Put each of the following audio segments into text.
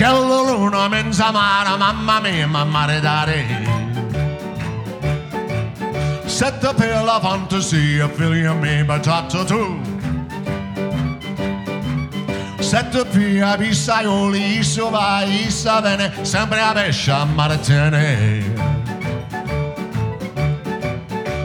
La luna mensa mare, mamma mia, mamma dare. Set up per la fantasia, figlia mia, batata tu. Set via pissaioli, isso vai, isso bene, sempre a pescia martene.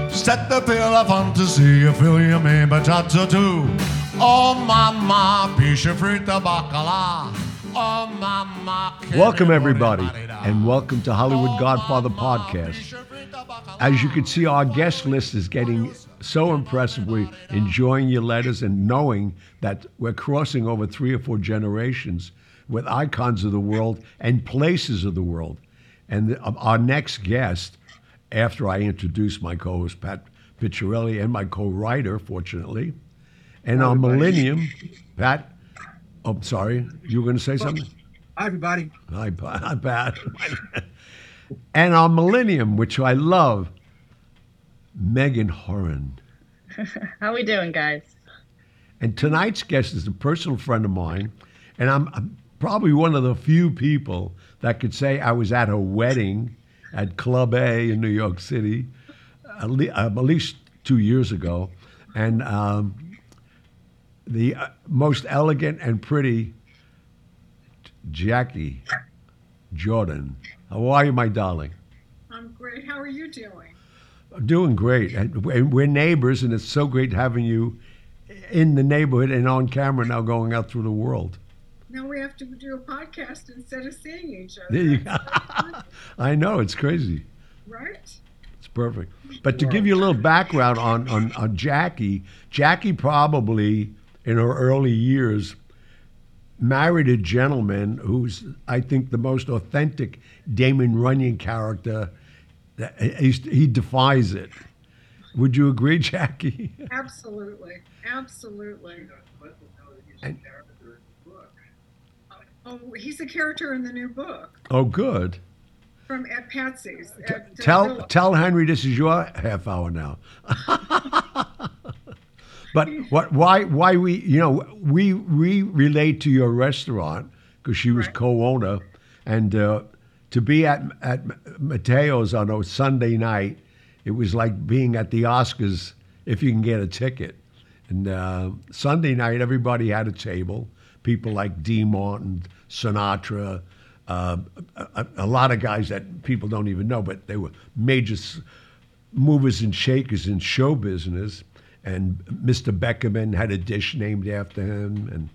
Set per la fantasia, figlia mia, batata tu. Oh mamma, pisce fritta baccalà. Oh Welcome, everybody, and welcome to Hollywood Godfather Podcast. pisce fritta baccalà. As you can see, our guest list is getting so impressive. We're enjoying your letters and knowing that we're crossing over three or four generations with icons of the world and places of the world. And uh, our next guest, after I introduce my co host, Pat Picciarelli, and my co writer, fortunately, and our Millennium, Pat. Oh, sorry, you were going to say something? Hi, everybody. Hi, Pa- hi, Pat. and on Millennium, which I love, Megan Horan. How are we doing, guys? And tonight's guest is a personal friend of mine, and I'm, I'm probably one of the few people that could say I was at her wedding at Club A in New York City, at, le- at least two years ago, and um, the uh, most elegant and pretty Jackie Jordan. How are you, my darling? I'm great. How are you doing? I'm doing great. And we're we're neighbors, and it's so great having you in the neighborhood and on camera now going out through the world. Now we have to do a podcast instead of seeing each other. There you go. I know, it's crazy. right? It's perfect. But to give you a little background on, on, on Jackie, Jackie probably in her early years married a gentleman who's, I think, the most authentic Damon Runyon character. He defies it. Would you agree, Jackie? Absolutely. Absolutely. And- Oh, he's a character in the new book Oh, good. from at Patsy's. At, uh, Tell Villa. tell Henry this is your half hour now. but what why why we you know we we relate to your restaurant because she was Right. co-owner and uh, to be at at Matteo's on a Sunday night it was like being at the Oscars if you can get a ticket. And uh, Sunday night everybody had a table. People like Dean Martin, Sinatra, uh, a, a lot of guys that people don't even know, but they were major movers and shakers in show business. And Mr. Beckerman had a dish named after him, and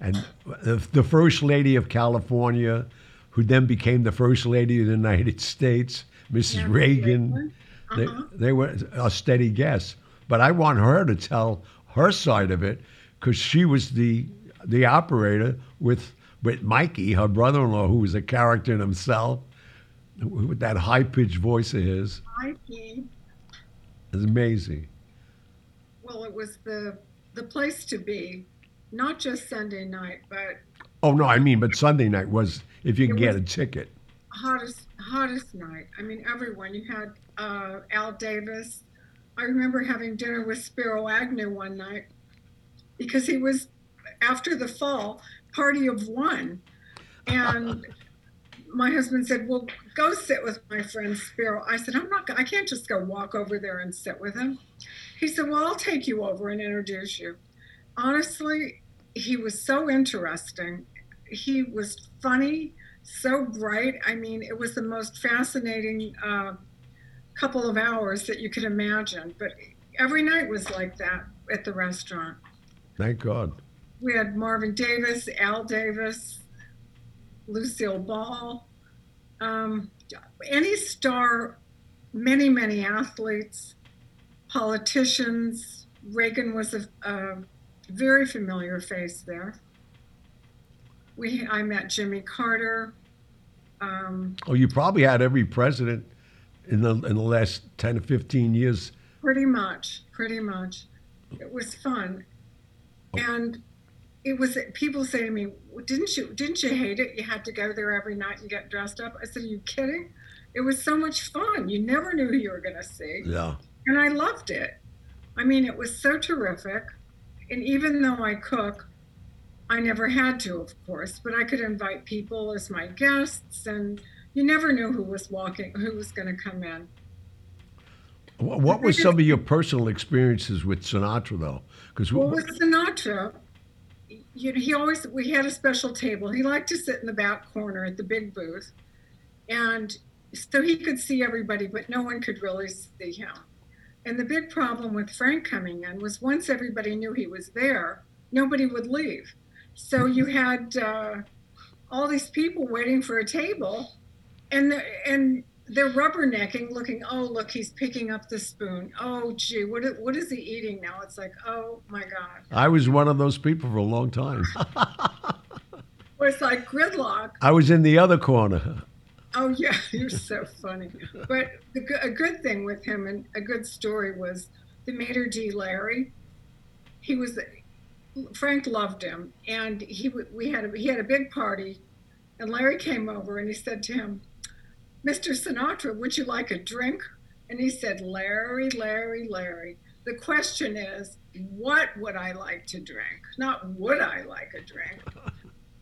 and the, the first lady of California, who then became the first lady of the United States, Mrs. Nancy Reagan. Reagan. They, Uh-huh. they were a steady guess, but I want her to tell her side of it because she was the the operator with with Mikey, her brother-in-law, who was a character in himself, with that high-pitched voice of his. IP. It's amazing. Well, it was the the place to be, not just Sunday night, but Oh no, I mean, but Sunday night was if you can get a ticket. hottest hottest night. I mean, everyone. You had uh, Al Davis. I remember having dinner with Spiro Agnew one night because he was after the fall party of one, and my husband said, "Well, go sit with my friend Spiro." I said, "I'm not. I can't just go walk over there and sit with him." He said, "Well, I'll take you over and introduce you." Honestly, he was so interesting. He was funny so bright. I mean, it was the most fascinating uh, couple of hours that you could imagine. But every night was like that at the restaurant. Thank God. We had Marvin Davis, Al Davis, Lucille Ball, um, any star, many, many athletes, politicians. Reagan was a, a very familiar face there. We, I met Jimmy Carter. Um, Oh, you probably had every president in the in the last ten or fifteen years. Pretty much, pretty much. It was fun, and it was. People say to me, "Didn't you? Didn't you hate it? You had to go there every night and get dressed up." I said, "Are you kidding? It was so much fun. You never knew who you were going to see, Yeah. And I loved it. I mean, it was so terrific. And even though I cook, I never had to, of course, but I could invite people as my guests, and you never knew who was walking, who was going to come in. Wh- What were some of your personal experiences with Sinatra, though? Because Well, with Sinatra, you know, he always we had a special table. He liked to sit in the back corner at the big booth, and so he could see everybody, but no one could really see him. And the big problem with Frank coming in was once everybody knew he was there, nobody would leave. So you had uh, all these people waiting for a table, and the, and they're rubbernecking, looking. Oh, look, he's picking up the spoon. Oh, gee, what is, what is he eating now? It's like, oh my god. I was one of those people for a long time. It's like gridlock. I was in the other corner. Oh yeah, you're so funny. But the, a good thing with him and a good story was the maître d' Larry. He was Frank loved him, and he we had a, he had a big party, and Larry came over and he said to him, "Mr. Sinatra, would you like a drink?" And he said, "Larry, Larry, Larry. The question is, what would I like to drink? Not would I like a drink."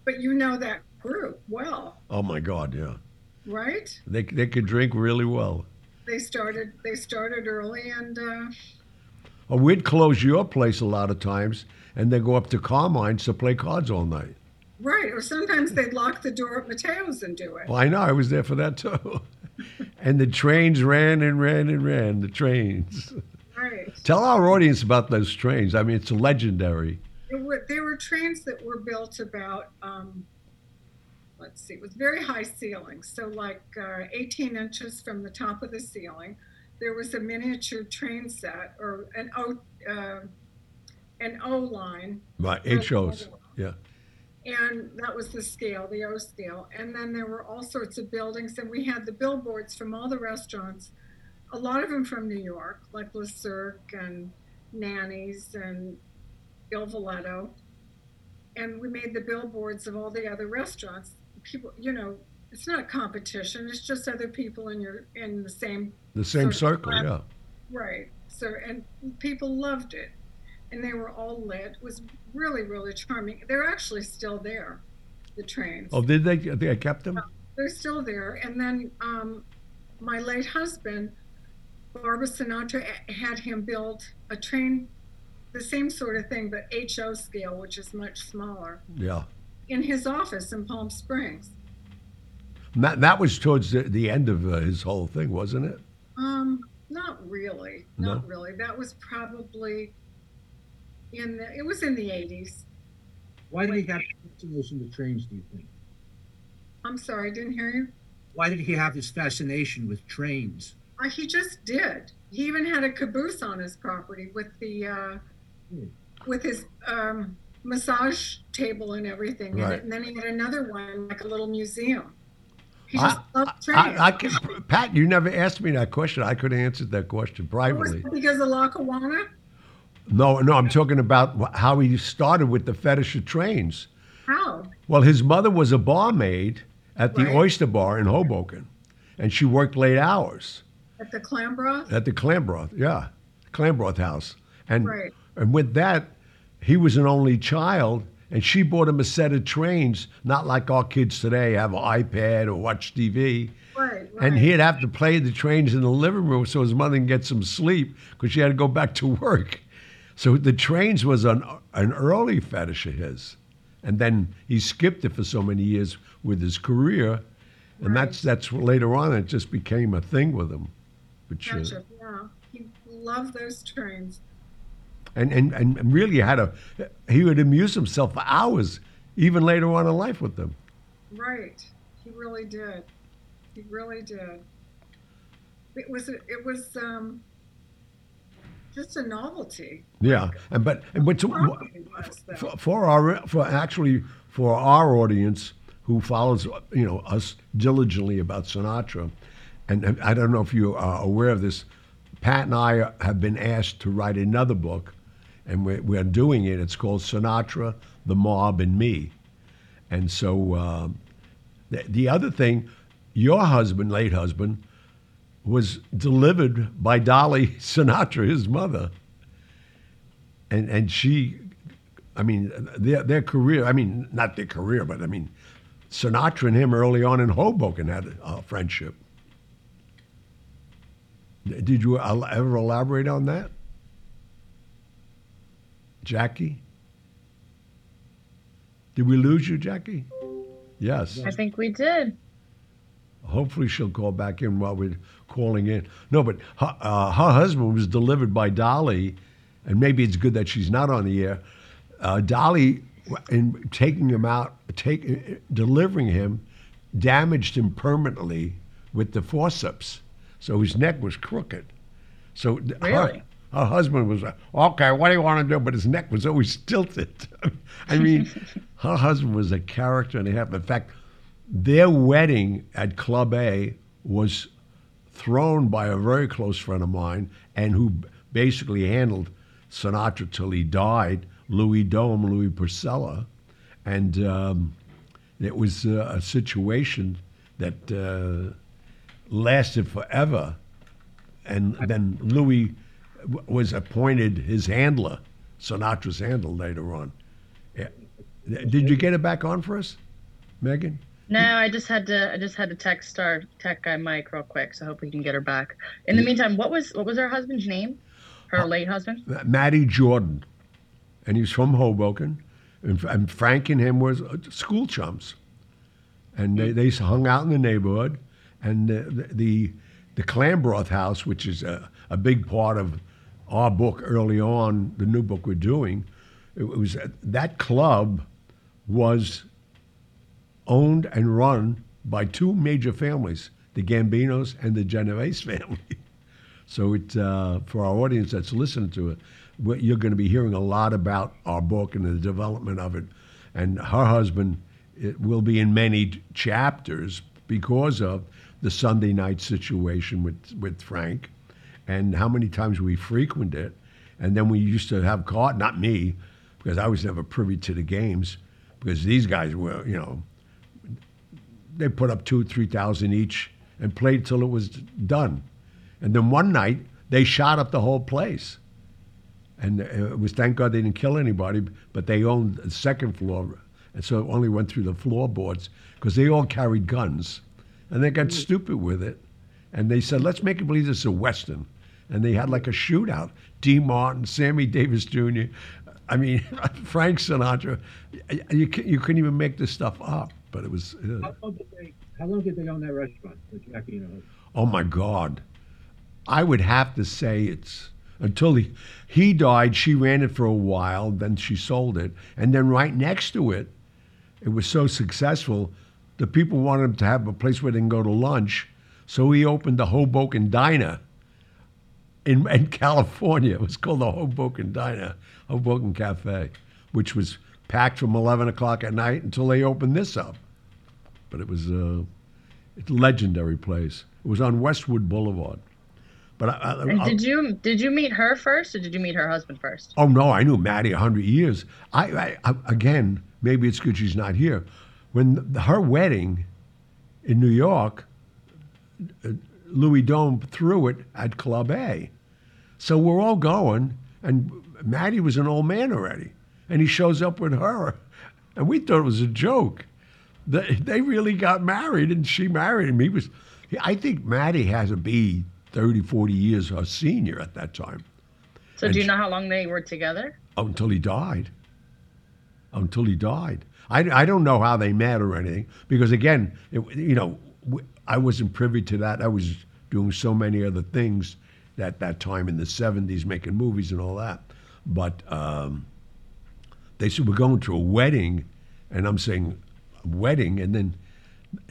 But you know that group well, Oh my God, yeah. Right? They they could drink really well. they started they started early and uh, Or we'd close your place a lot of times, and then go up to Carmine's to play cards all night. right or sometimes they'd lock the door at Matteo's and do it Well, I know I was there for that too. and the trains ran and ran and ran. The trains. right Tell our audience about those trains. I mean, it's legendary. there were, there were trains that were built about um, let's see it was very high ceilings so like uh, 18 inches from the top of the ceiling there was a miniature train set or an o uh, an o line My eight shows. Yeah. and that was the scale, the O scale. And then there were all sorts of buildings, and we had the billboards from all the restaurants, a lot of them from New York, like Le Cirque and Nanni's and Il Valletto. And we made the billboards of all the other restaurants. People, you know, it's not a competition; it's just other people in your in the same The same circle. Yeah. Right. So, and people loved it. And they were all lit. It was really, really charming. They're actually still there, the trains. Oh, did they? They kept them. They're still there. And then um, my late husband, Barbara Sinatra, had him build a train, the same sort of thing, but HO scale, which is much smaller, Yeah. In his office in Palm Springs. And That, that was towards the, the end of uh, his whole thing, wasn't it? Um, not really. Not No? really. That was probably in the, it was in the 80s. Why did he have fascination with trains, do you think? I'm sorry, I didn't hear you. Why did he have this fascination with trains? Uh, he just did. He even had a caboose on his property with the uh, Hmm. with his um, massage table and everything in Right. it. And then he had another one like a little museum. He I- just loved trains. I, I can, Pat, you never asked me that question. I could have answered that question oh, was privately. because of Lackawanna? No, no, I'm talking about how he started with the fetish of trains. How? Well, his mother was a barmaid at the Right. Oyster Bar in Hoboken, and she worked late hours At the Clambroth? at the Clambroth, yeah, Clambroth House. And Right. and with that, he was an only child, and she bought him a set of trains, not like our kids today have an iPad or watch TV. Right, right. And he'd have to play the trains in the living room so his mother can get some sleep because she had to go back to work. So the trains was an, an early fetish of his. And then he skipped it for so many years with his career. And that's that's later on it just became a thing with him. Which, uh, Yeah. He loved those trains. And, and, and really had a, he would amuse himself for hours, even later on in life with them. Right. He really did. He really did. It was it was um just a novelty. Yeah. And but, and but to, was for, for our for actually for our audience who follows you know us diligently about Sinatra, and I don't know if you are aware of this. Pat and I have been asked to write another book, and we're, we're doing it. It's called Sinatra, the Mob, and Me. And so um, the, the other thing, your husband, late husband, was delivered by Dolly Sinatra, his mother and and she I mean, their their career. I mean, not their career, but I mean, Sinatra and him early on in Hoboken had a friendship. Did you ever elaborate on that, Jackie? Did we lose you, Jackie? Yes. I think we did. Hopefully, she'll call back in while we're calling in. No, but her, uh, her husband was delivered by Dolly, and maybe it's good that she's not on the air. Uh, Dolly, in taking him out, take, delivering him, damaged him permanently with the forceps, so his neck was crooked. So th- her- Really? Her, husband was okay, what do you want to do? But his neck was always tilted. I mean, her husband was a character and a half. In fact, their wedding at Club A was thrown by a very close friend of mine and who basically handled Sinatra till he died, Louis Dome, Louis Purcella. And um, it was uh, a situation that uh, lasted forever. And then Louis w- was appointed his handler, Sinatra's handler later on. Yeah. Did you get it back on for us, Megan? No, I just had to. I just had to text our tech guy Mike real quick, so I hope we can get her back. In the meantime, what was what was her husband's name? Her late husband. Matty Jordan, and he was from Hoboken, and, and Frank and him was uh, school chums, and they, they hung out in the neighborhood, and the the, the Clambroth House, which is a, a big part of our book early on, the new book we're doing, it was that club was owned and run by two major families, the Gambinos and the Genovese family. So it uh, for our audience that's listening to it, you're going to be hearing a lot about our book and the development of it. And her husband it will be in many chapters because of the Sunday night situation with with Frank, and how many times we frequented it. And then we used to have caught not me, because I was never privy to the games, because these guys were you know they put up two, three thousand each and played till it was done. And then one night they shot up the whole place. And it was thank God they didn't kill anybody, but they owned the second floor, and so it only went through the floorboards because they all carried guns, and they got mm. stupid with it, and they said let's make it believe this is a western, and they had like a shootout. Dean Martin, Sammy Davis Jr. I mean, Frank Sinatra. You, you couldn't even make this stuff up, but it was. Uh, How long did they, how long did they own that restaurant, the Jackie and? Oh my God. I would have to say it's until he, he died, she ran it for a while, then she sold it. And then right next to it, it was so successful, the people wanted him to have a place where they can go to lunch. So he opened the Hoboken Diner in, in California. It was called the Hoboken Diner, Hoboken Cafe, which was packed from 11 o'clock at night until they opened this up. But it was a, it's a legendary place. It was on Westwood Boulevard. But I, I, did you did you meet her first, or did you meet her husband first? Oh no, I knew Matty a hundred years. I, I, I again, maybe it's good she's not here. When the, her wedding in New York, uh, Louis Dome threw it at Club A, so we're all going, and Matty was an old man already, and he shows up with her, and we thought it was a joke. They, they really got married, and she married him. He was, I think Matty has to be 30, 40 years her senior at that time. So And do you know how long they were together? Oh, until he died. Oh, until he died. I, I don't know how they met or anything because again, it, you know, I wasn't privy to that. I was doing so many other things at that time in the '70s, making movies and all that. But um, they said we're going to a wedding, and I'm saying wedding, and then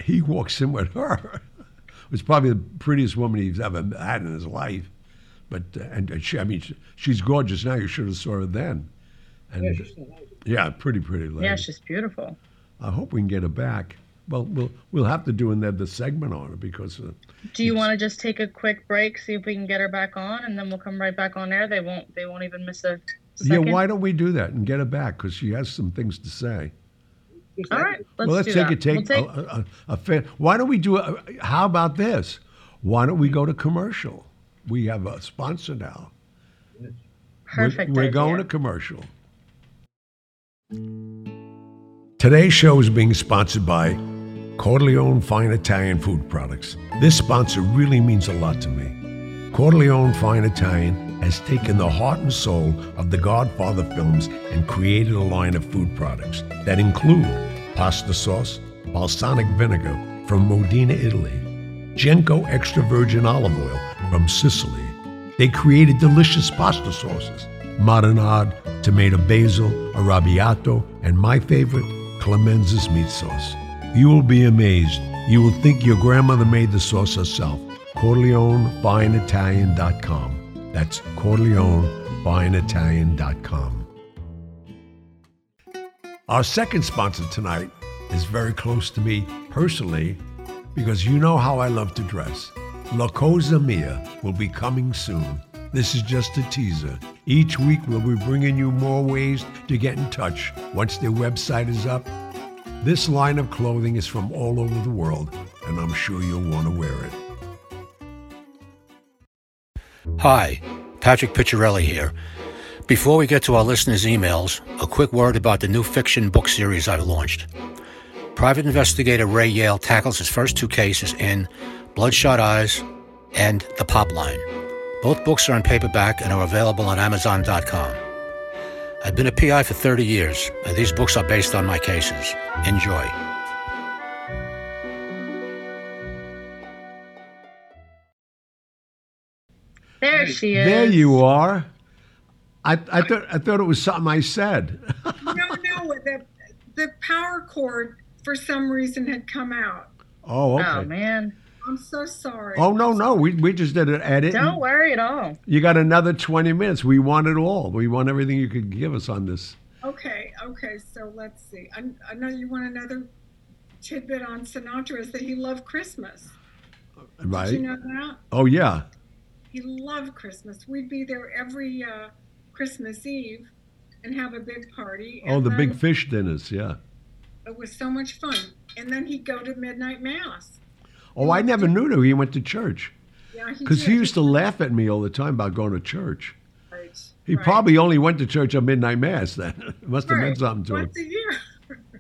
he walks in with her. it was probably the prettiest woman he's ever had in his life. But uh, and uh, she, I mean, she- she's gorgeous now. You should have saw her then. And Yeah, yeah, pretty pretty lady. Yeah, she's beautiful. I hope we can get her back. Well, we'll we'll have to do another segment on it because uh, Do you want to just take a quick break, see if we can get her back on, and then we'll come right back on air? They won't. They won't even miss a yeah, why don't we do that and get her back because she has some things to say. All right, let's well, let's take that. a take, We'll take a, a, a, Why don't we do? A, how about this? Why don't we go to commercial? We have a sponsor now. perfect. We're, we're going to commercial. Today's show is being sponsored by Corleone Fine Italian Food Products. This sponsor really means a lot to me. Corleone Fine Italian has taken the heart and soul of the Godfather films and created a line of food products that include pasta sauce, balsamic vinegar from Modena, Italy, Genco extra virgin olive oil from Sicily. They created delicious pasta sauces, marinade, tomato basil, arrabbiato, and my favorite, Clemenza's meat sauce. You will be amazed. You will think your grandmother made the sauce herself. CorleoneFineItalian.com. That's CorleoneFineItalian.com. Our second sponsor tonight is very close to me personally because you know how I love to dress. La Cosa Mia will be coming soon. This is just a teaser. Each week we'll be bringing you more ways to get in touch once their website is up. This line of clothing is from all over the world, and I'm sure you'll want to wear it. Hi, Patrick Picciarelli here. Before we get to our listeners' emails, a quick word about the new fiction book series I've launched. Private investigator Ray Yale tackles his first two cases in Bloodshot Eyes and The Pop Line. Both books are in paperback and are available on Amazon.com. I've been a PI for 30 years, and these books are based on my cases. Enjoy. There she is. There you are. I, I thought I thought it was something I said. no, no, the, the power cord for some reason had come out. oh, okay. Oh man. I'm so sorry. Oh no, no, we we just did an edit. Don't worry at all. You got another twenty minutes. We want it all. We want everything you could give us on this. Okay, okay, so let's see. I, I know you want another tidbit on Sinatra is that he loved Christmas. Right? Did you know that? Oh yeah. He loved Christmas. We'd be there every uh, Christmas Eve and have a big party. Oh, the big fish dinners. Yeah. It was so much fun. And then he'd go to midnight mass. Oh, I never knew that he went to church Yeah, he because he used to laugh at me all the time about going to church. Right, He right. probably only went to church at midnight mass. Then it must have meant something to him. Once a year.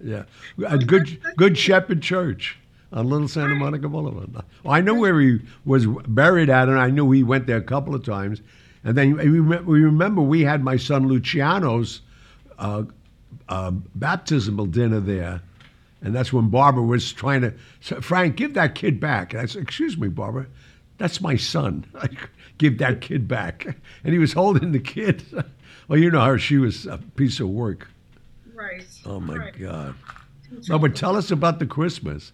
Yeah, a good Good Shepherd Church on Little Santa Monica Boulevard. Well, I know where he was buried at, and I knew he went there a couple of times. And then we we remember we had my son Luciano's uh, uh, baptismal dinner there, and that's when Barbara was trying to say, Frank, give that kid back. And I said, Excuse me, Barbara, that's my son. give that kid back. And he was holding the kid. well, you know how she was a piece of work. Right. Oh my right. God. No, but tell us about the Christmas.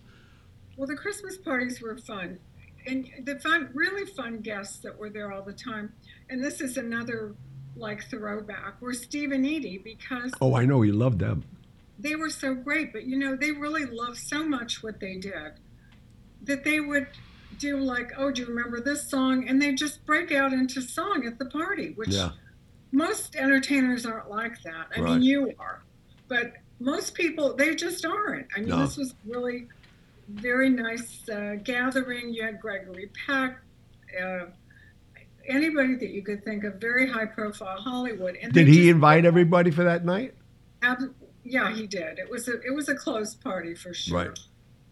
Well, the Christmas parties were fun, and the fun, really fun guests that were there all the time. And this is another like throwback. Were Steve and Eydie because Oh, I know he loved them. They were so great, but you know they really loved so much what they did that they would do like, oh, do you remember this song? And they just break out into song at the party, which Yeah. most entertainers aren't like that. I Right. mean, you are, but most people they just aren't. I mean, No. this was really very nice uh, gathering. You had Gregory Peck, uh, anybody that you could think of, very high profile Hollywood. And Did he invite everybody for that night? Ab- yeah, he did. It was a it was a closed party for sure. Right.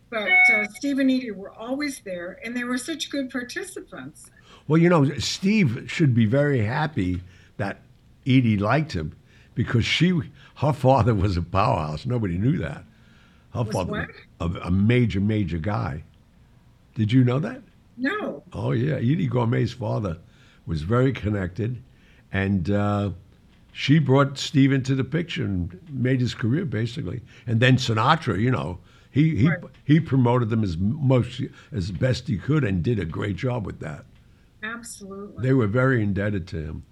But uh, Steve and Eydie were always there, and they were such good participants. Well, you know, Steve should be very happy that Eydie liked him because she, her father was a powerhouse. Nobody knew that. Her Was father what? was a, a major, major guy. Did you know that? No, Oh yeah, Eydie Gormé's father was very connected, and uh, she brought Steve into the picture and made his career basically. And then Sinatra, you know, he he Right. he promoted them as most as best he could and did a great job with that. absolutely. They were very indebted to him.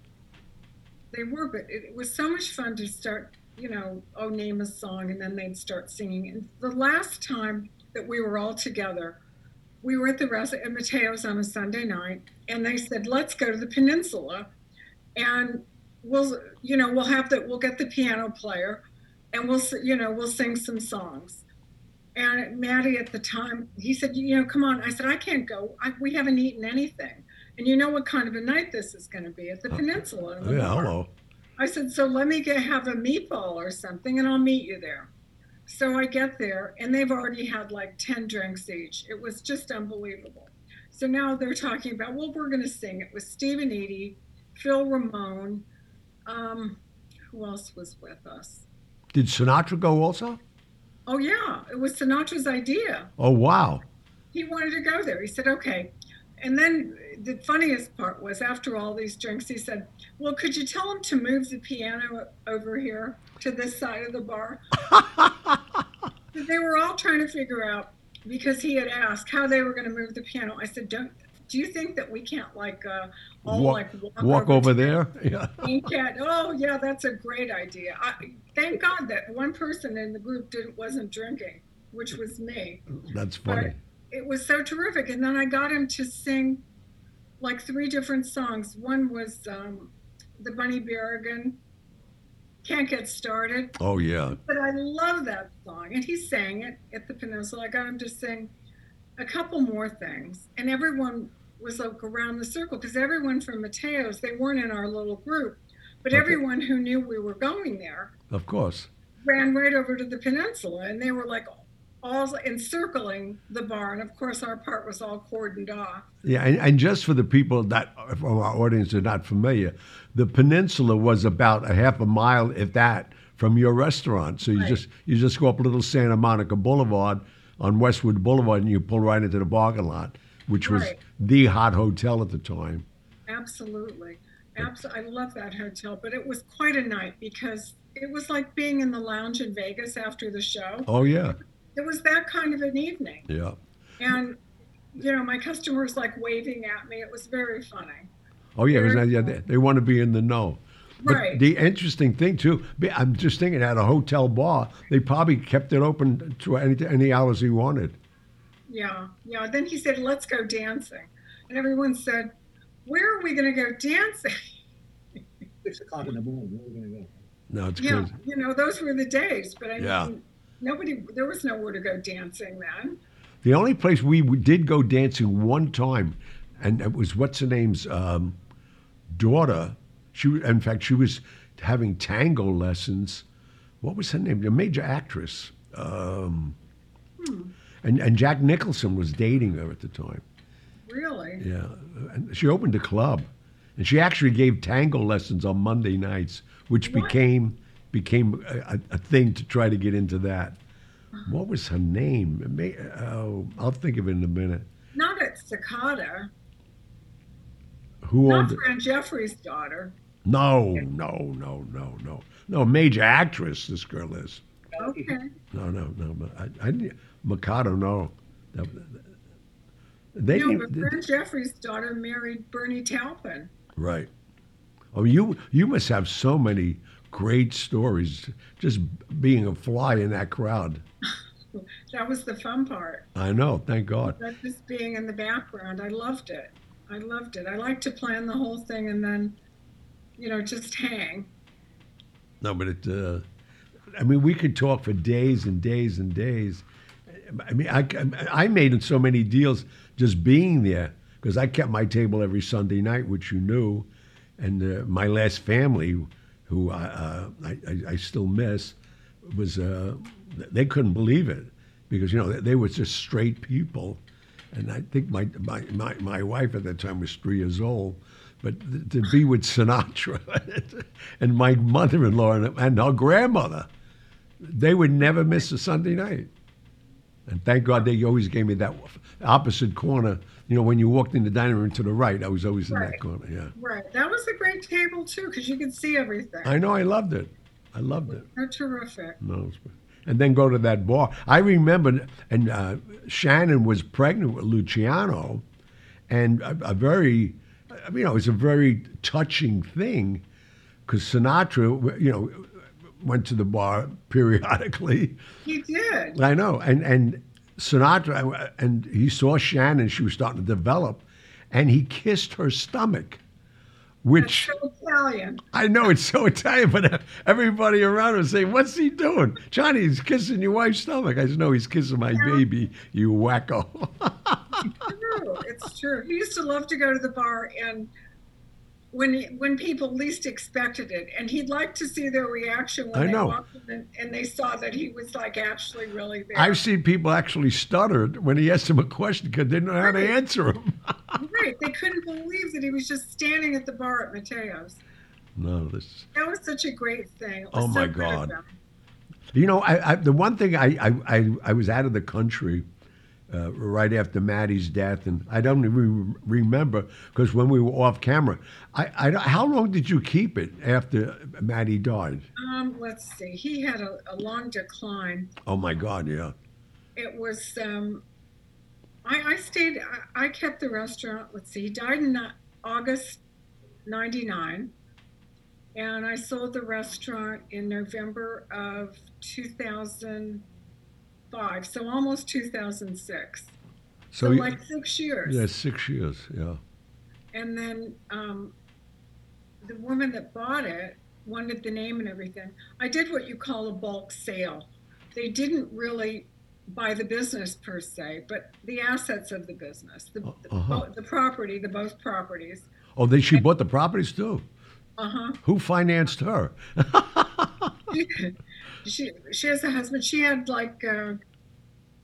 They were, but it, it was so much fun to start, you know, oh, name a song, and then they'd start singing. And the last time that we were all together, we were at the rest at Matteo's on a Sunday night, and they said, let's go to the peninsula, and we'll, you know, we'll have the, we'll get the piano player, and we'll, you know, we'll sing some songs. And Matty at the time, he said, you know, come on. I said, I can't go. I, we haven't eaten anything. And you know what kind of a night this is going to be at the peninsula. in the Yeah, hello. I said, so let me get have a meatball or something, and I'll meet you there. So I get there, and they've already had like ten drinks each. It was just unbelievable. So now they're talking about, well, we're going to sing. It was Steve and Eydie, Phil Ramone. Um, who else was with us? Did Sinatra go also? Oh yeah, it was Sinatra's idea. Oh wow. He wanted to go there. He said, okay. And then the funniest part was after all these drinks, he said, Well, could you tell him to move the piano over here to this side of the bar? they were all trying to figure out because he had asked how they were going to move the piano. I said, Don't do you think that we can't like uh, all Walk- like walk, Walk over to there. Yeah. Oh yeah, that's a great idea. I, thank God that one person in the group didn't wasn't drinking, which was me. That's funny. It was so terrific. And then I got him to sing like three different songs. One was um, the Bunny Berrigan, Can't Get Started. Oh yeah. But I love that song. And he sang it at the Peninsula. I got him to sing a couple more things. And everyone was like around the circle because everyone from Matteo's, they weren't in our little group, but Okay. everyone who knew we were going there Of course. ran right over to the peninsula and they were like all encircling the barn. Of course, our part was all cordoned off. Yeah, and, and just for the people that from our audience are not familiar, the peninsula was about a half a mile, if that, from your restaurant. So you Right. just you just go up Little Santa Monica Boulevard on Westwood Boulevard, and you pull right into the parking lot, which was the hot hotel at the time. Absolutely. Absolutely. I love that hotel, but it was quite a night because it was like being in the lounge in Vegas after the show. Oh yeah, It was that kind of an evening. yeah. And, you know, my customers like waving at me. It was very funny. Oh yeah, it was, yeah they, they want to be in the know. But Right. the interesting thing too, I'm just thinking at a hotel bar, they probably kept it open to any any hours he wanted. Yeah. Yeah. Then he said, let's go dancing. And everyone said, where are we going to go dancing? Six o'clock in the morning, where are we gonna go? No, it's Yeah. crazy. You know, those were the days. But I Yeah. mean, nobody, there was nowhere to go dancing then. The only place we did go dancing one time, and it was what's her name's um, daughter. She, in fact, she was having tango lessons. What was her name? A major actress. Um, and and Jack Nicholson was dating her at the time. Really? Yeah, and she opened a club, and she actually gave tango lessons on Monday nights, which What? became became a, a, thing to try to get into that. What was her name? May, oh, I'll think of it in a minute. Not at Cicada. Who Not owned? Fran Jeffries' daughter. No, no, no, no, no, no. Major actress, this girl is. Okay. No, no, no. but I, I Mikado, no. That- They no, but Fran Jeffries' daughter married Bernie Taupin. Right. Oh, you you must have so many great stories just being a fly in that crowd. That was the fun part. I know, thank God. Not just being in the background. I loved it. I loved it. I like to plan the whole thing and then, you know, just hang. No, but it. Uh, I mean, we could talk for days and days and days. I mean, I, I made so many deals just being there because I kept my table every Sunday night, which you knew, and uh, my last family, who I, uh, I, I, still miss, was uh, they couldn't believe it because you know they, they were just straight people, and I think my, my my my wife at that time was three years old. But th- to be with Sinatra and my mother-in-law and, and her grandmother, they would never miss a Sunday night. And thank God they always gave me that opposite corner. You know, when you walked in the dining room to the right, I was always in that corner. Yeah, Right. That was a great table too, because you could see everything. I know. I loved it. I loved it. They're terrific. No, and then go to that bar. I remember, and uh, Shannon was pregnant with Luciano, and a, a very, you know, it was a very touching thing because Sinatra, you know, went to the bar periodically. He did. I know, and and Sinatra, and he saw Shannon; she was starting to develop, and he kissed her stomach, which. So Italian. I know it's so Italian, but everybody around was saying, "What's he doing, Johnny? He's kissing your wife's stomach." I said, "No, he's kissing my baby, you wacko." True. It's true. He used to love to go to the bar and when he, when people least expected it, and he'd like to see their reaction when I they know. walked in and, and they saw that he was like actually really there. I've seen people actually stutter when he asked them a question because they didn't know how to answer him. right, they couldn't believe that he was just standing at the bar at Matteo's. no, this. That was such a great thing. Oh, my God. You know, I, I the one thing I, I, I, I was out of the country uh, right after Matty's death, and I don't even remember because when we were off camera, I, I how long did you keep it after Matty died? Um, let's see. He had a, a long decline. Oh my God, yeah. It was. Um, I, I stayed. I, I kept the restaurant. Let's see. He died in uh, August '99, and I sold the restaurant in November of 2005. So almost 2006. So, So, you- like six years. yeah, six years, yeah. And then um, the woman that bought it wanted the name and everything. I did what you call a bulk sale. They didn't really buy the business per se, but the assets of the business, the, Uh-huh. the property, the both properties. Oh, they she bought the properties too. Uh huh. Who financed her? she she has a husband. She had like uh,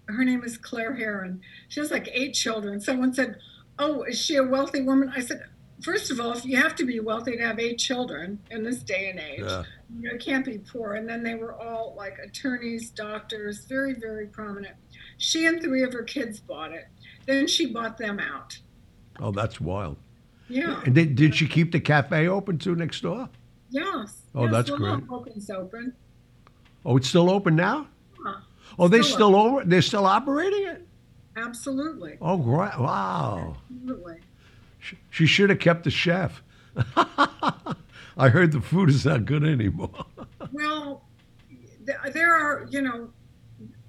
her name is Claire Heron. She has like eight children. Someone said, "Oh, is she a wealthy woman?" I said, first of all, if you have to be wealthy to have eight children in this day and age, Yeah. you can't be poor." And then they were all like attorneys, doctors, very very prominent. She and three of her kids bought it. Then she bought them out. Oh, that's wild. Yeah. And did, did she keep the cafe open too next door? Yes. Oh, yes, that's the great. Open. Oh, it's still open now? Yeah, Oh, they Still still over? They're still operating it? absolutely. Oh, great! Wow. Absolutely. Sh- She should have kept the chef. I heard the food is not good anymore. Well, there are, you know,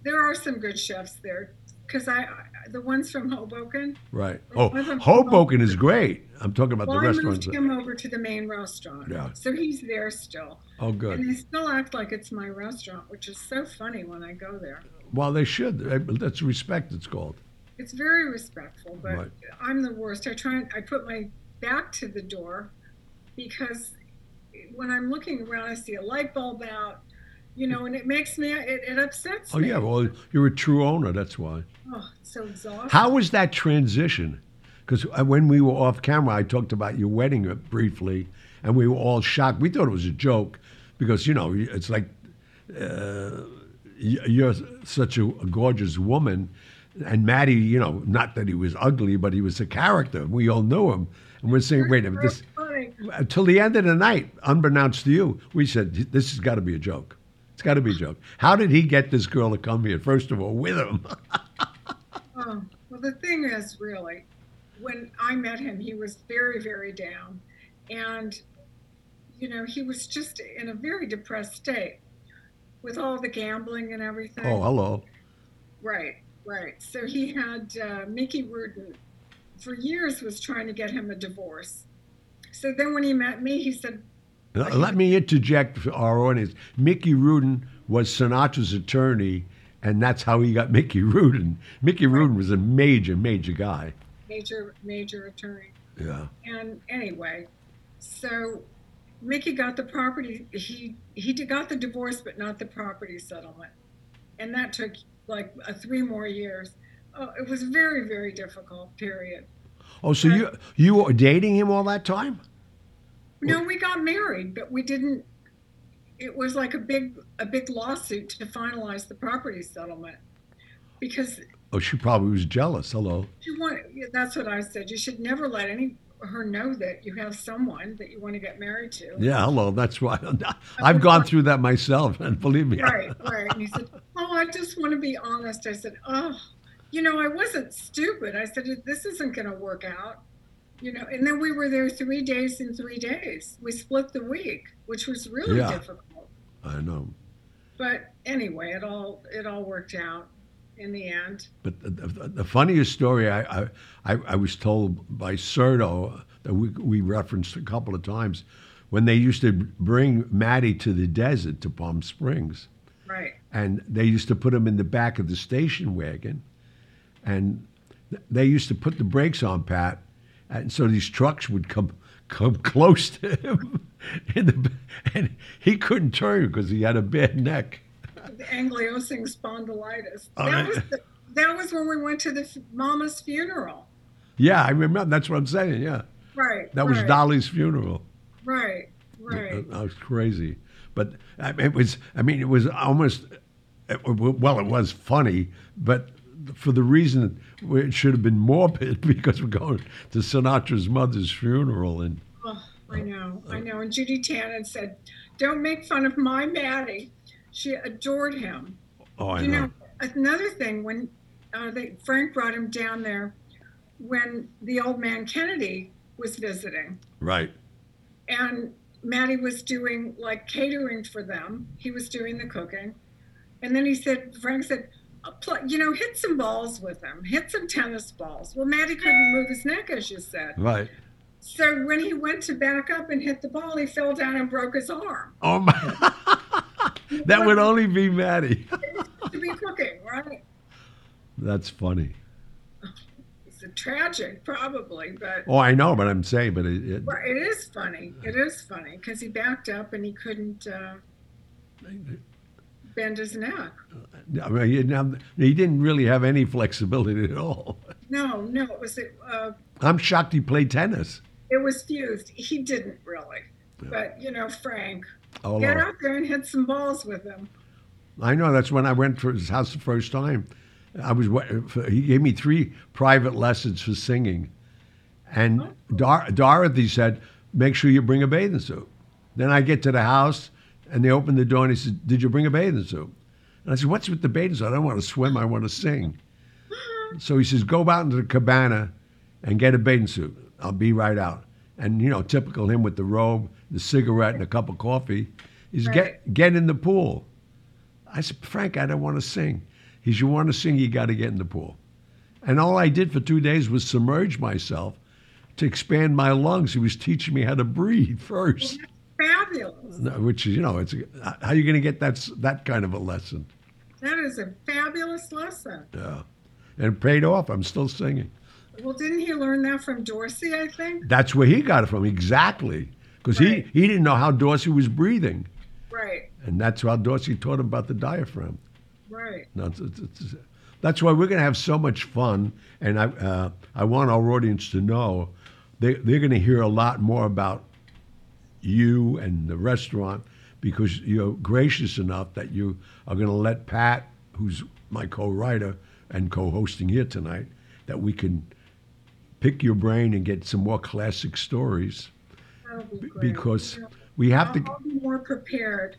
there are some good chefs there because I, I, the ones from Hoboken. right. Oh, Wasn't- Hoboken is great. I'm talking about Well, the I restaurants. moved him over to the main restaurant. Yeah. So he's there still, Oh, good. and they still act like it's my restaurant, which is so funny when I go there. Well, they should. Uh, That's respect. It's called. It's very respectful, but Right. I'm the worst. I try and I put my back to the door because when I'm looking around, I see a light bulb out, you know, and it makes me, it, it upsets Oh, me. yeah. Well, you're a true owner. That's why. Oh, so exhausting. How was that transition? Because when we were off camera, I talked about your wedding uh, briefly, and we were all shocked. We thought it was a joke because you know it's like uh, you're such a, a gorgeous woman, and Matty, you know, not that he was ugly, but he was a character. We all knew him, and we're saying, wait a minute, this. Until the end of the night, unbeknownst to you, we said this has got to be a joke. It's got to be a joke. How did he get this girl to come here? First of all, with him. Oh, well, the thing is, really, when I met him, he was very, very down. And, you know, he was just in a very depressed state with all the gambling and everything. oh, hello. Right, right. So he had uh, Mickey Rudin for years was trying to get him a divorce. So then when he met me, he said, Let me interject for our audience. Mickey Rudin was Sinatra's attorney, and that's how he got Mickey Rudin. Mickey Rudin was a major, major guy. major, major attorney. Yeah. And anyway, so Mickey got the property. He he got the divorce, but not the property settlement, and that took like uh, three more years. Oh, it was a very very difficult. Period. Oh, so you you were dating him all that time? No, we got married, but we didn't. It was like a big a big lawsuit to finalize the property settlement because Oh, she probably was jealous. Hello. you want. That's what I said. You should never let any her know that you have someone that you want to get married to. Yeah, hello. That's why I've gone through that myself, and believe me. right, right. And he said, "Oh, I just want to be honest." I said, "Oh, you know, I wasn't stupid." I said, "This isn't going to work out." You know, and then we were there three days in three days. We split the week, which was really Yeah. difficult. I know. But anyway, it all it all worked out in the end. But the, the, the funniest story I, I, I, was told by Serto that we, we referenced a couple of times when they used to bring Matty to the desert to Palm Springs. Right. and they used to put him in the back of the station wagon, and they used to put the brakes on Pat, and so these trucks would come come close to him, in the, and he couldn't turn because he had a bad neck. The ankylosing spondylitis. Oh, that was the, that was when we went to the f- mama's funeral. Yeah, I remember. That's what I'm saying. Yeah, Right. that was right, Dolly's funeral. Right. Right. That was crazy, but I mean, it was. I mean, it was almost. Well, it was funny, but for the reason it should have been morbid because we're going to Sinatra's mother's funeral, and Oh, I uh, know, I uh, know. And Judy Tannen said, "Don't make fun of my Matty." She adored him. oh, I you know. know, another thing when uh, they, Frank brought him down there when the old man Kennedy was visiting, right? and Matty was doing like catering for them. He was doing the cooking, and then he said, Frank said. "Uh, You know, hit some balls with him. Hit some tennis balls. Well, Matty couldn't move his neck, as you said. Right. So when he went to back up and hit the ball, he fell down and broke his arm. Oh my! that would only be Matty. To be cooking, right? That's funny. It's a tragic, probably, but Oh, I know, but I'm saying, but it, it well, it is funny. It is funny because he backed up and he couldn't uh, bend his neck. I mean, he didn't, have, he didn't really have any flexibility at all. No, no, it was uh, I'm shocked he played tennis. it was fused. He didn't really, but you know, Frank, Oh, get out there and hit some balls with him. I know. That's when I went to his house the first time. I was. He gave me three private lessons for singing, and oh. Dor- Dorothy said, "Make sure you bring a bathing suit." Then I get to the house, and they open the door, and he said, "Did you bring a bathing suit?" And I said, "What's with the bathing suit? I don't want to swim. I want to sing." So he says, "Go out into the cabana, and get a bathing suit. I'll be right out." And you know, typical him with the robe, the cigarette, and a cup of coffee. He's Right. get get in the pool. I said, Frank, I don't want to sing. He said, You want to sing, you got to get in the pool. And all I did for two days was submerge myself to expand my lungs. He was teaching me how to breathe first, Fabulous. which is, you know, it's how are you going to get that that kind of a lesson? That is a fabulous lesson. Yeah, and it paid off. I'm still singing. Well, didn't he learn that from Dorsey? I think. That's where he got it from exactly, because Right. he he didn't know how Dorsey was breathing, Right. and that's how Dorsey taught him about the diaphragm. Right. No, it's, it's, it's, that's why we're going to have so much fun, and I uh, I want our audience to know they they're going to hear a lot more about you and the restaurant because you're gracious enough that you are going to let Pat, who's my co-writer and co-hosting here tonight, that we can pick your brain and get some more classic stories be because we have I'll, to. I'll be more prepared.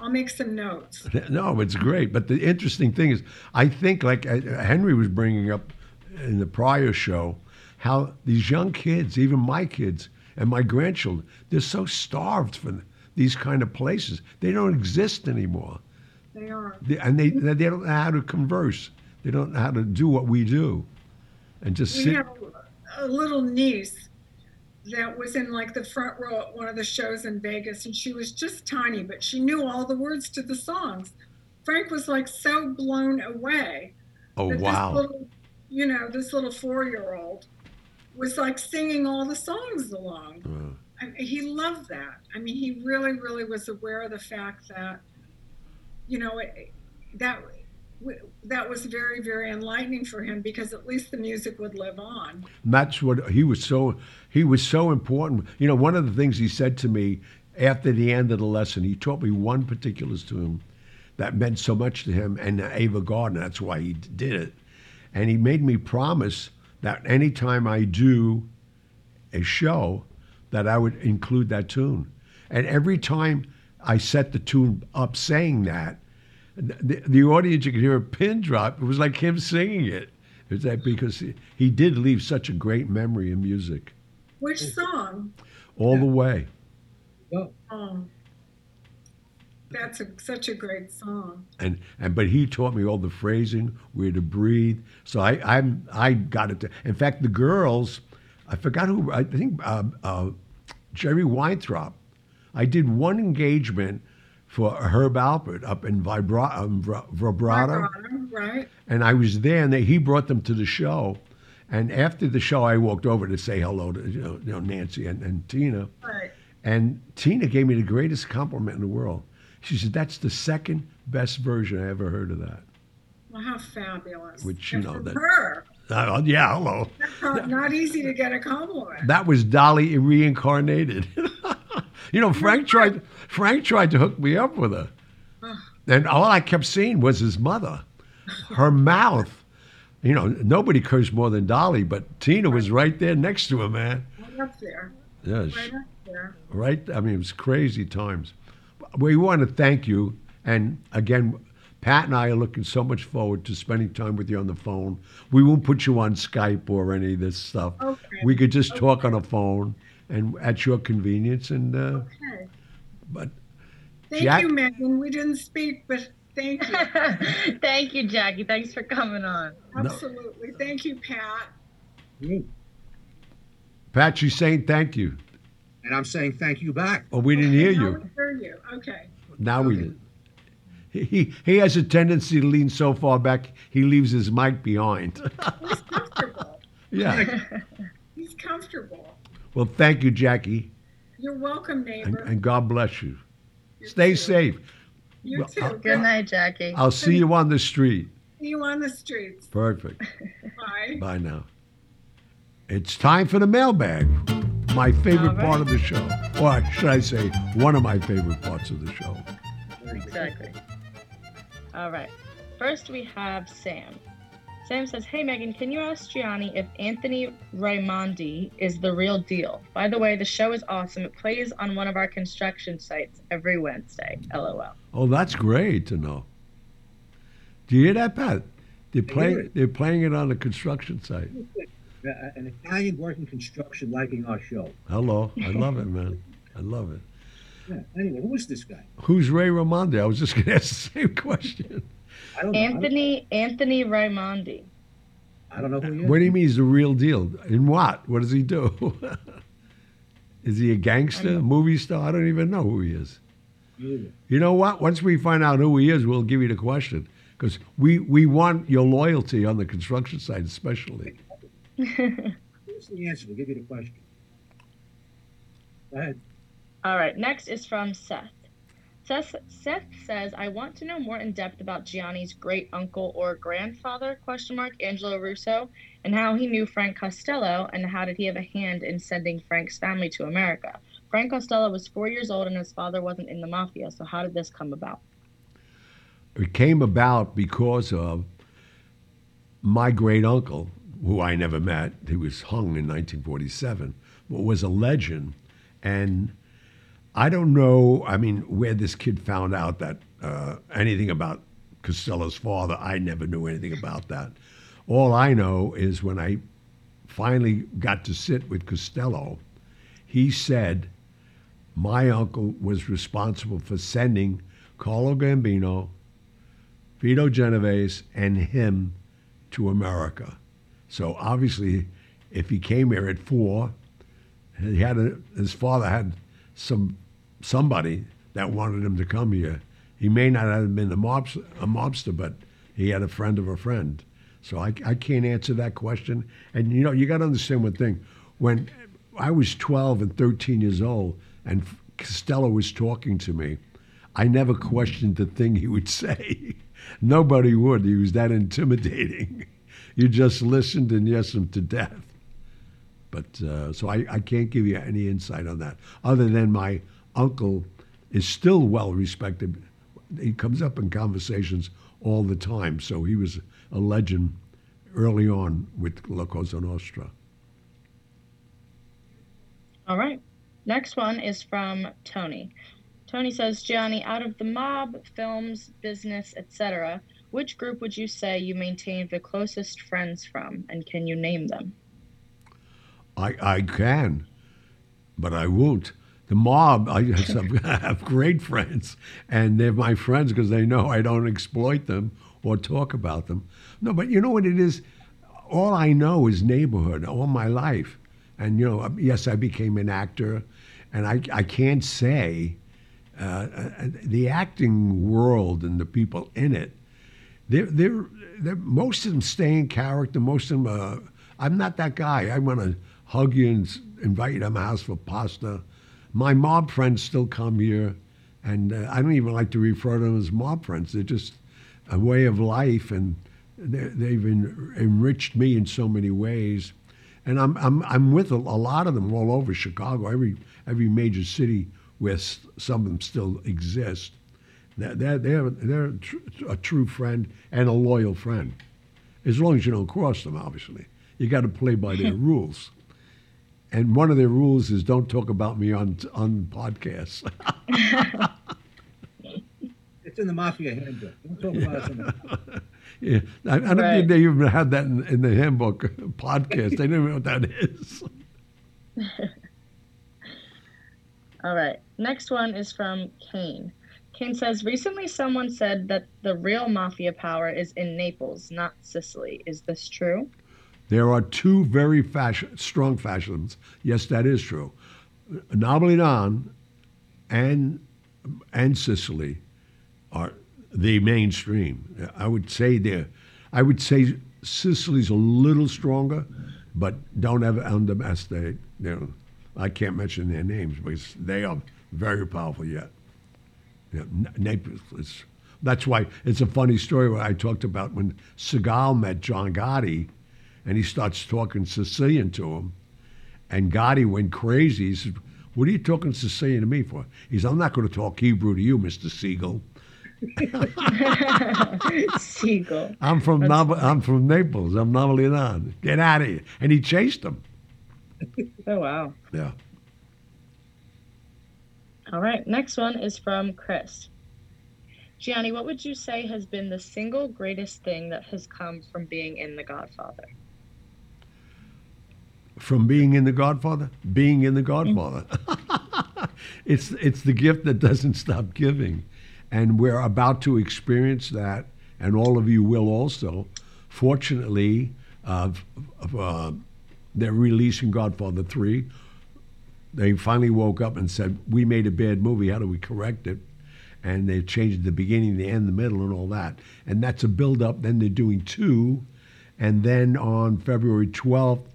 I'll make some notes. No, it's great. But the interesting thing is, I think, like uh, Henry was bringing up in the prior show, how these young kids, even my kids and my grandchildren, they're so starved for these kind of places. They don't exist anymore. They are. They, and they, they don't know how to converse. They don't know how to do what we do. And just We sit. have a little niece that was in like the front row at one of the shows in Vegas, and she was just tiny, but she knew all the words to the songs. Frank was like so blown away oh, wow. little, you know, this little four-year-old was like singing all the songs along. Uh, I mean, he loved that. I mean, he really, really was aware of the fact that, you know, it, that that was very, very enlightening for him because at least the music would live on. that's what he was so he was so important. You know, one of the things he said to me after the end of the lesson, he taught me one particular tune that meant so much to him and Ava Gardner. That's why he did it, and he made me promise that anytime I do a show, that I would include that tune. And every time I set the tune up saying that, the, the audience, you could hear a pin drop. It was like him singing it. It's that because he, he did leave such a great memory in music Which song? all the way. Go. Oh, that's a, such a great song. And and but he taught me all the phrasing, where to breathe. So I I'm I got it. To, in fact, the girls, I forgot who. I think uh, uh, Jerry Weintraub. I did one engagement for Herb Alpert up in Vibra- um, Vibrato. Right? and I was there, and they, he brought them to the show, And after the show, I walked over to say hello to you know, you know Nancy and, and Tina. Right. And Tina gave me the greatest compliment in the world. She said, That's the second best version I ever heard of that. Well, how fabulous. Which, you And know, that- her. Uh, yeah, hello. Not, not easy to get a compliment. That was Dolly reincarnated. you know, Frank tried Frank tried to hook me up with her. And all I kept seeing was his mother. Her mouth. You know, nobody cursed more than Dolly, but Tina was right there next to her, man. Right up there. Yeah, Right up there. right? I mean, it was crazy times. We want to thank you. And again, Pat and I are looking so much forward to spending time with you on the phone. We won't put you on Skype or any of this stuff. Okay. We could just talk on the phone and at your convenience. And uh, Okay. but Thank Jack- you, Megan. We didn't speak, but thank you. Thank you, Jackie. Thanks for coming on. Absolutely. Thank you, Pat. Me. Pat, she's saying thank you. And I'm saying thank you back. Oh, we didn't hear Now you. we hear you. Okay. Now we did. He, he he has a tendency to lean so far back he leaves his mic behind. He's comfortable. yeah. He's comfortable. Well, thank you, Jackie, You're welcome, and, neighbor. and God bless you. You Stay too. safe. You Well, too. I'll- Good night, Jackie. I'll see you on the street. See you on the streets. Perfect. Bye. Bye now. It's time for the mailbag. My favorite All right. part of the show. Or should I say, one of my favorite parts of the show. Exactly. All right. First, we have Sam. Sam says, Hey, Megan, can you ask Gianni if Anthony Raimondi is the real deal? By the way, the show is awesome. It plays on one of our construction sites every Wednesday. LOL. Oh, that's great to know. Do you hear that, Pat? They're I playing. it. They're playing it on the construction site. Uh, An Italian working construction liking our show. Hello, I love it, man. I love it. Yeah. Anyway, who is this guy? Who's Ray Raimondi? I was just going to ask the same question. I don't know. I don't- Anthony Anthony Raimondi. I don't know who he is. What do you mean he's the real deal? In what? What does he do? is he a gangster, a movie star? I don't even know who he is. You know what? Once we find out who he is, we'll give you the question because we, we want your loyalty on the construction site, especially. What's the answer? We'll give you the question. Go ahead. All right, next is from Seth. Seth, Seth says, I want to know more in depth about Gianni's great uncle or grandfather, question mark, Angelo Russo, and how he knew Frank Costello and how did he have a hand in sending Frank's family to America. Frank Costello was four years old and his father wasn't in the mafia, so how did this come about? It came about because of my great uncle, who I never met. He was hung in 1947, but was a legend. And I don't know, I mean, where this kid found out that uh, anything about Costello's father. I never knew anything about that. All I know is when I finally got to sit with Costello, he said my uncle was responsible for sending Carlo Gambino, Vito Genovese, and him to America. So obviously, if he came here at four, he had a, his father had some somebody that wanted him to come here. He may not have been a, mobster, a mobster, but he had a friend of a friend. So I, I can't answer that question. And you know, you got to understand one thing. When I was 12 and 13 years old, and Costello was talking to me, I never questioned the thing he would say. Nobody would. He was that intimidating. You just listened and yes him to death. But uh, so I, I can't give you any insight on that, other than my uncle is still well respected. He comes up in conversations all the time, so he was a legend early on with La Cosa Nostra. All right. Next one is from Tony. Tony says, Gianni, out of the mob, films, business, etc., which group would you say you maintain the closest friends from, and can you name them? I, I can, but I won't. The mob, I have, have great friends, and they're my friends because they know I don't exploit them or talk about them. No, but you know what it is? All I know is neighborhood all my life. And, you know, yes, I became an actor, and I, I can't say uh, uh, the acting world and the people in it, they're, they're, they're, most of them stay in character, most of them uh, I'm not that guy. I want to hug you and invite you to my house for pasta. My mob friends still come here, and uh, I don't even like to refer to them as mob friends. They're just a way of life, and they- they've en- enriched me in so many ways. And I'm, I'm, I'm with a, a lot of them all over Chicago, every, every major city where s- some of them still exist. They're, they're, they're, they're a, tr- a true friend and a loyal friend. As long as you don't cross them, obviously. You got to play by their rules. And one of their rules is don't talk about me on, on podcasts. It's in the mafia handbook. Don't talk about us in the yeah. I, I don't Right. think they even had that in, in the handbook podcast. They don't even know what that is. All right. Next one is from Kane. Kane says recently someone said that the real mafia power is in Naples, not Sicily. Is this true? There are two very strong fascisms. Yes, that is true. Napoleon and and Sicily are the mainstream. I would say they're, I would say Sicily's a little stronger, but don't ever underestimate. You know, I can't mention their names because they are very powerful yet. Naples is. That's why it's a funny story where I talked about when Seagal met John Gotti, and he starts talking Sicilian to him, and Gotti went crazy. He said, "What are you talking Sicilian to me for?" He said, "I'm not going to talk Hebrew to you, Mister Siegel. Siegel. I'm from Nav- I'm from Naples. I'm Napoleon. Get out of here!" And he chased him. Oh, wow. Yeah. All right. Next one is from Chris. Gianni, what would you say has been the single greatest thing that has come from being in The Godfather? From being in the Godfather, being in the Godfather. it's it's the gift that doesn't stop giving, and we're about to experience that, and all of you will also. Fortunately, uh, uh, they're releasing Godfather three. They finally woke up and said, "We made a bad movie. How do we correct it?" And they changed the beginning, the end, the middle, and all that. And that's a build up. Then they're doing two, and then on February twelfth.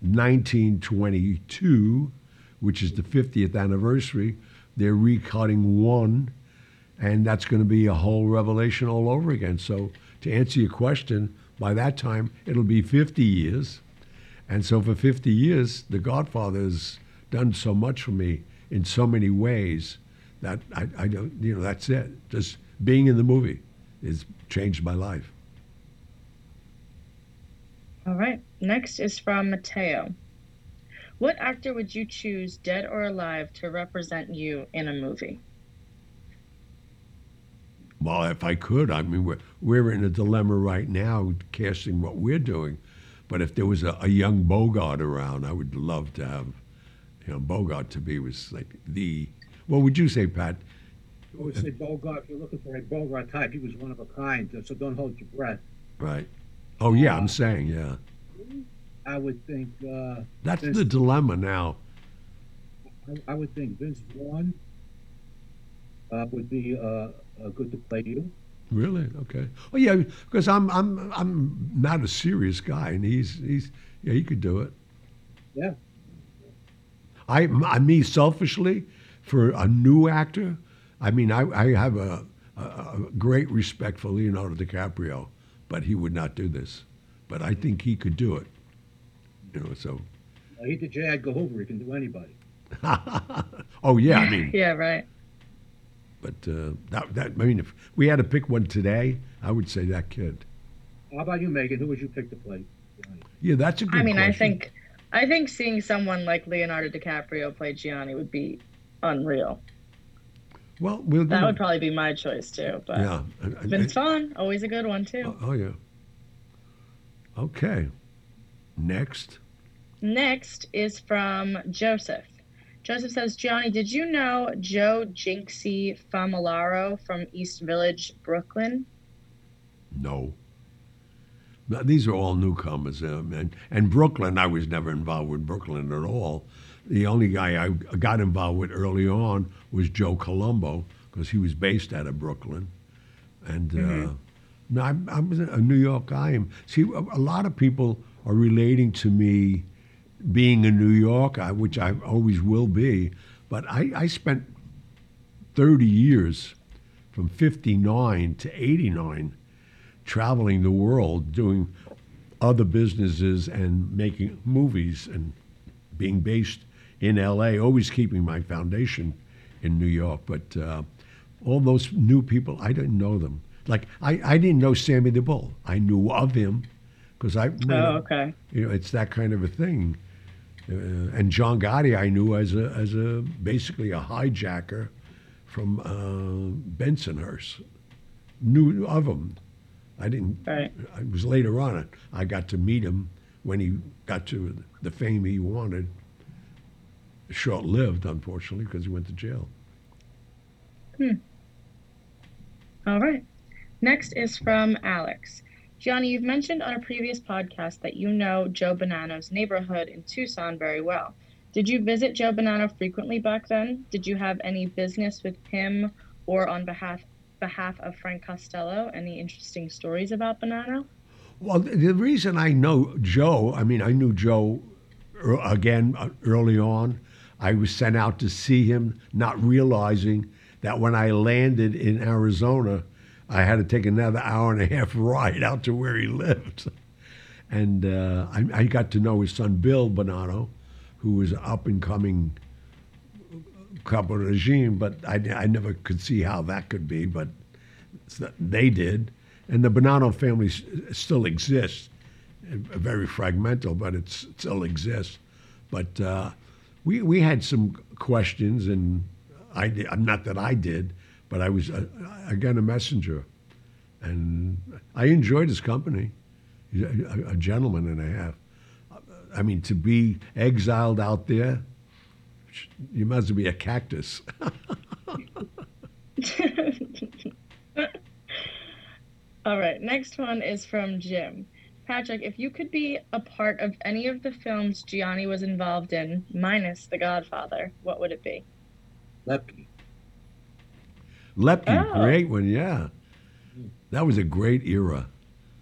1922, which is the 50th anniversary, they're recutting one, and that's going to be a whole revelation all over again. So, to answer your question, by that time, it'll be 50 years. And so, for 50 years, The Godfather has done so much for me in so many ways that I, I don't, you know, that's it. Just being in the movie has changed my life. All right. Next is from Mateo. What actor would you choose, dead or alive, to represent you in a movie? Well, if I could, I mean, we're, we're in a dilemma right now casting what we're doing. But if there was a, a young Bogart around, I would love to have, you know, Bogart to be was like the. What would you say, Pat? I would say Bogart, if you're looking for a Bogart type, he was one of a kind, so don't hold your breath. Right. Oh yeah, I'm saying yeah. I would think, uh, That's Vince- the dilemma now. I, I would think Vince Vaughn uh, would be uh, uh, good to play you. Really? Okay. Oh yeah, because I'm I'm I'm not a serious guy, and he's he's yeah he could do it. Yeah. I, I me selfishly, for a new actor, I mean I, I have a, a, a great respect for Leonardo DiCaprio, but he would not do this. But I think he could do it. You know, so. Uh, he did J. Edgar Hoover. He can do anybody. oh yeah, I mean, Yeah, right. but uh, that that I mean, if we had to pick one today, I would say that kid. How about you, Megan? Who would you pick to play? Yeah, that's a good. I mean, I think, I think seeing someone like Leonardo DiCaprio play Gianni would be unreal. Well, we'll. That would probably be my choice too. But Yeah. I- I- Vince Vaughn, always a good one too. Oh, oh yeah. Okay. Next. Next is from Joseph. Joseph says, Gianni, did you know Joe Jinxie Famolaro from East Village, Brooklyn? No. These are all newcomers, um, and and Brooklyn. I was never involved with Brooklyn at all. The only guy I got involved with early on was Joe Colombo because he was based out of Brooklyn, and uh, no, I'm, I'm a New York guy. See, a, a lot of people are relating to me being in New York, I, which I always will be. But I, I spent 30 years from 59 to 89 traveling the world doing other businesses and making movies and being based in LA, always keeping my foundation in New York. But uh, all those new people, I didn't know them. Like I, I didn't know Sammy the Bull. I knew of him because I. you know, Oh, okay. You know, it's that kind of a thing. Uh, and John Gotti, I knew as a as a basically a hijacker from uh, Bensonhurst. Knew of him. I didn't. Right. It was later on I got to meet him when he got to the fame he wanted. Short lived, unfortunately, because he went to jail. Hmm. All right. Next is from Alex. Gianni, you've mentioned on a previous podcast that you know Joe Bonanno's neighborhood in Tucson very well. Did you visit Joe Bonanno frequently back then? Did you have any business with him or on behalf behalf of Frank Costello? Any interesting stories about Bonanno? Well, the reason I know Joe, I mean, I knew Joe again uh, early on. I was sent out to see him, not realizing that when I landed in Arizona, I had to take another hour and a half ride out to where he lived. And uh, I, I got to know his son, Bill Bonanno, who was up and coming caporegime, but I, I never could see how that could be, but they did. And the Bonanno family still exists, uh, very fragmental, but it still exists. But uh, we, we had some questions, and I did, not that I did, but I was, uh, again, a messenger. And I enjoyed his company. He's a, a gentleman and a half. I mean, to be exiled out there, you might as well be a cactus. All right, next one is from Jim. Patrick, if you could be a part of any of the films Gianni was involved in, minus The Godfather, what would it be? Lepke. Lepke, Oh. great one, yeah. That was a great era.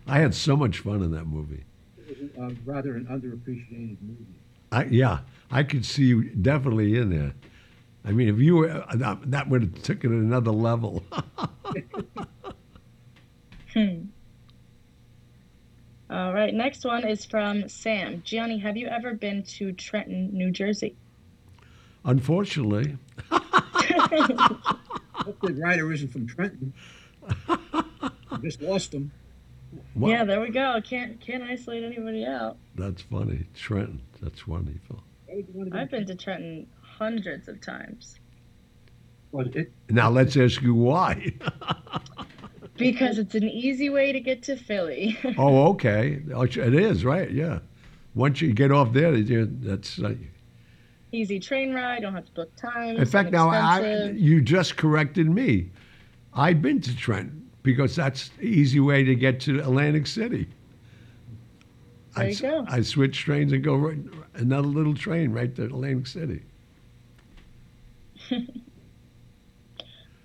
I had so much fun in that movie. It was uh, rather an underappreciated movie. I, yeah, I could see you definitely in there. I mean, if you were, uh, that that would have taken it another level. Hmm. All right, next one is from Sam. Gianni, have you ever been to Trenton, New Jersey? Unfortunately, Hope the writer isn't from Trenton. I just lost him. Well, Yeah, there we go. Can't can't isolate anybody out. that's funny. Trenton, that's wonderful. Why would you want to I've been to Trenton hundreds of times it, Now let's ask you why. because it's an easy way to get to Philly. oh, okay. Oh, It is right. Yeah. Once you get off there, you- that's. Uh, Easy train ride. Don't have to book time. In fact, now I, you just corrected me. I've been to Trenton because that's the easy way to get to Atlantic City. There I, you go. I switch trains and go right, another little train right to Atlantic City.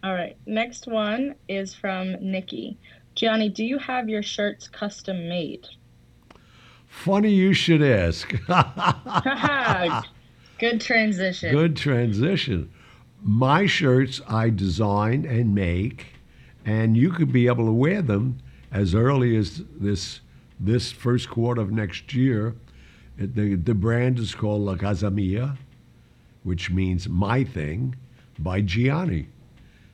All right. Next one is from Nikki. Gianni, do you have your shirts custom made? Funny you should ask. Good transition. Good transition. My shirts I design and make, and you could be able to wear them as early as this this first quarter of next year. The, the brand is called La Cosa Mia, which means my thing, by Gianni.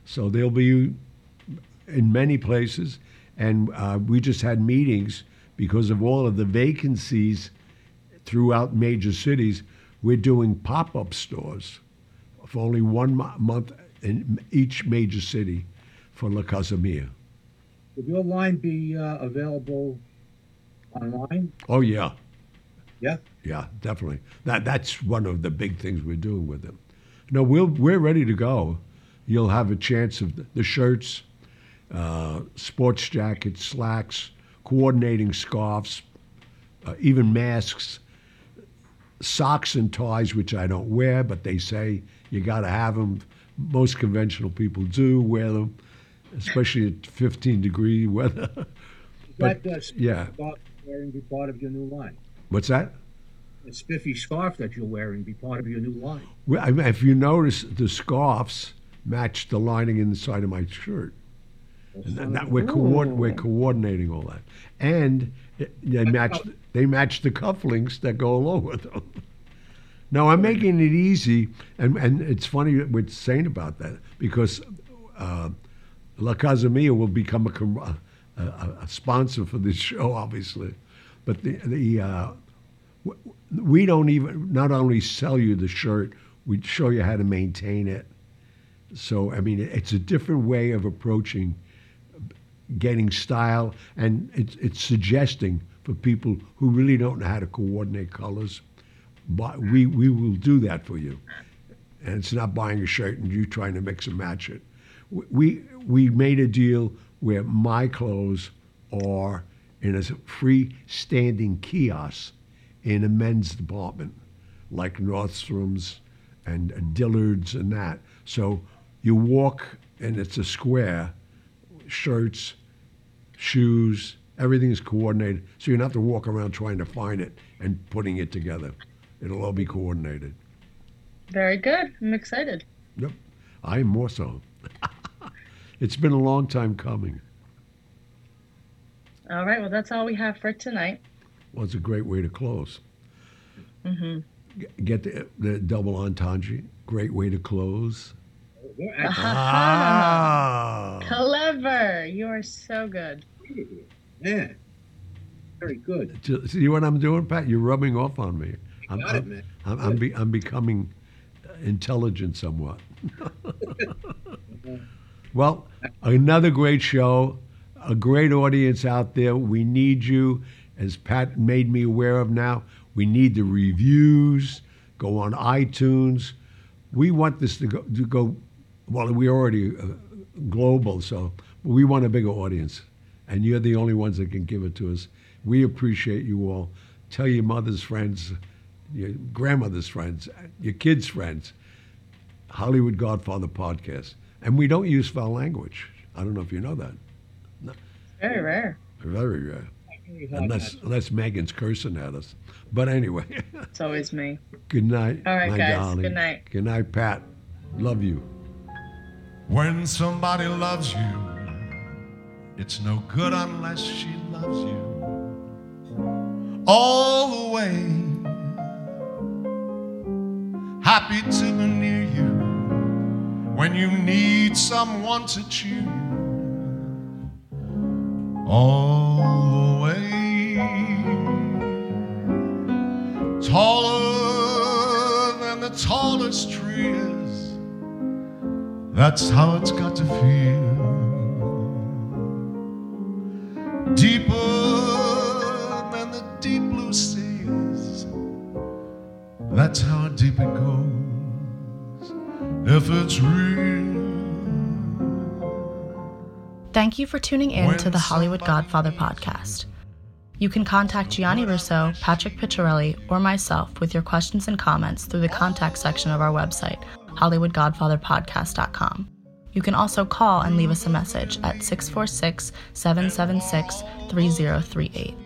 So they'll be in many places, and uh, we just had meetings because of all of the vacancies throughout major cities. We're doing pop-up stores for only one mo- month in each major city for La Cosa Mia. would your line be uh, available online? Oh yeah, Yeah. yeah, definitely. That that's one of the big things we're doing with them. No, we'll we're ready to go. You'll have a chance of the, the shirts, uh, sports jackets, slacks, coordinating scarves, uh, even masks, socks and ties, which I don't wear, but they say you got to have them. Most conventional people do wear them, especially at 15 degree weather. But, that yeah. wearing be part of your new line? What's that? The spiffy scarf that you're wearing be part of your new line. Well, I mean, if you notice, the scarves match the lining inside of my shirt. And that, that we're, we're coordinating all that, and it- they match they match the cufflinks that go along with them. now I'm making it easy, and and it's funny that we're saying about that because uh, La Cosa Mia will become a, a, a, a sponsor for this show, obviously, but the the uh, we don't even not only sell you the shirt, we show you how to maintain it. So I mean, it's a different way of approaching getting style, and it's it's suggesting for people who really don't know how to coordinate colors. But we we will do that for you, and it's not buying a shirt and you trying to mix and match it. We we made a deal where my clothes are in a freestanding kiosk in a men's department, like Nordstrom's and Dillard's and that. So you walk and it's a square, shirts, shoes, everything is coordinated. So you don't have to walk around trying to find it and putting it together. It'll all be coordinated. Very good. I'm excited. Yep. I am more so. it's been a long time coming. All right. Well, that's all we have for tonight. Well, it's a great way to close. Mm-hmm. Get the, the double entendre. Great way to close. We're Ah. Clever. You are so good. Man. Very good. See what I'm doing, Pat? You're rubbing off on me. I'm, got I'm- man. I'm, I'm, be, I'm becoming intelligent somewhat. well, another great show, a great audience out there. We need you, as Pat made me aware of now. We need the reviews. Go on iTunes. We want this to go. To go well, we're already uh, global, so we want a bigger audience, and you're the only ones that can give it to us. We appreciate you all. Tell your mother's friends, your grandmother's friends, your kids' friends. Hollywood Godfather podcast, and we don't use foul language. I don't know if you know that. Very rare. Very rare, unless not- unless Megan's cursing at us. But anyway, It's always me. good night, All right, my guys. darling. Good night. Good night, Pat. Love you. When somebody loves you, it's no good unless she loves you. All the way, happy to be near you when you need someone to cheer you. All the way, taller than the tallest tree is. That's how it's got to feel. Deeper than the deep blue sea is. That's how deep it goes. If it's real. Thank you for tuning in When to the Hollywood Godfather podcast. You can contact Gianni Russo, Patrick Picciarelli, or myself with your questions and comments through the contact section of our website, HollywoodGodfatherPodcast.com. You can also call and leave us a message at 646 776 3038.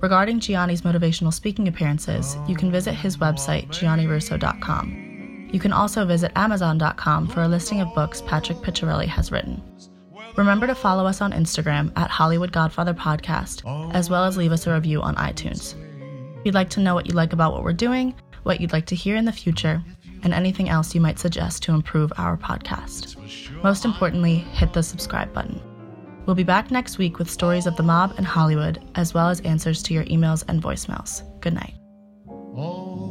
Regarding Gianni's motivational speaking appearances, you can visit his website, giannirusso.com. You can also visit Amazon.com for a listing of books Patrick Picciarelli has written. Remember to follow us on Instagram at Hollywood Godfather Podcast, as well as leave us a review on iTunes. We'd like to know what you like about what we're doing, what you'd like to hear in the future, and anything else you might suggest to improve our podcast. Most importantly, hit the subscribe button. We'll be back next week with stories of the mob and Hollywood, as well as answers to your emails and voicemails. Good night. Oh.